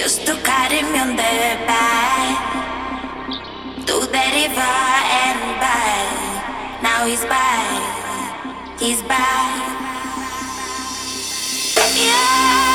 used to carry me on the back, to the river and back. Now he's back, he's back. Yeah.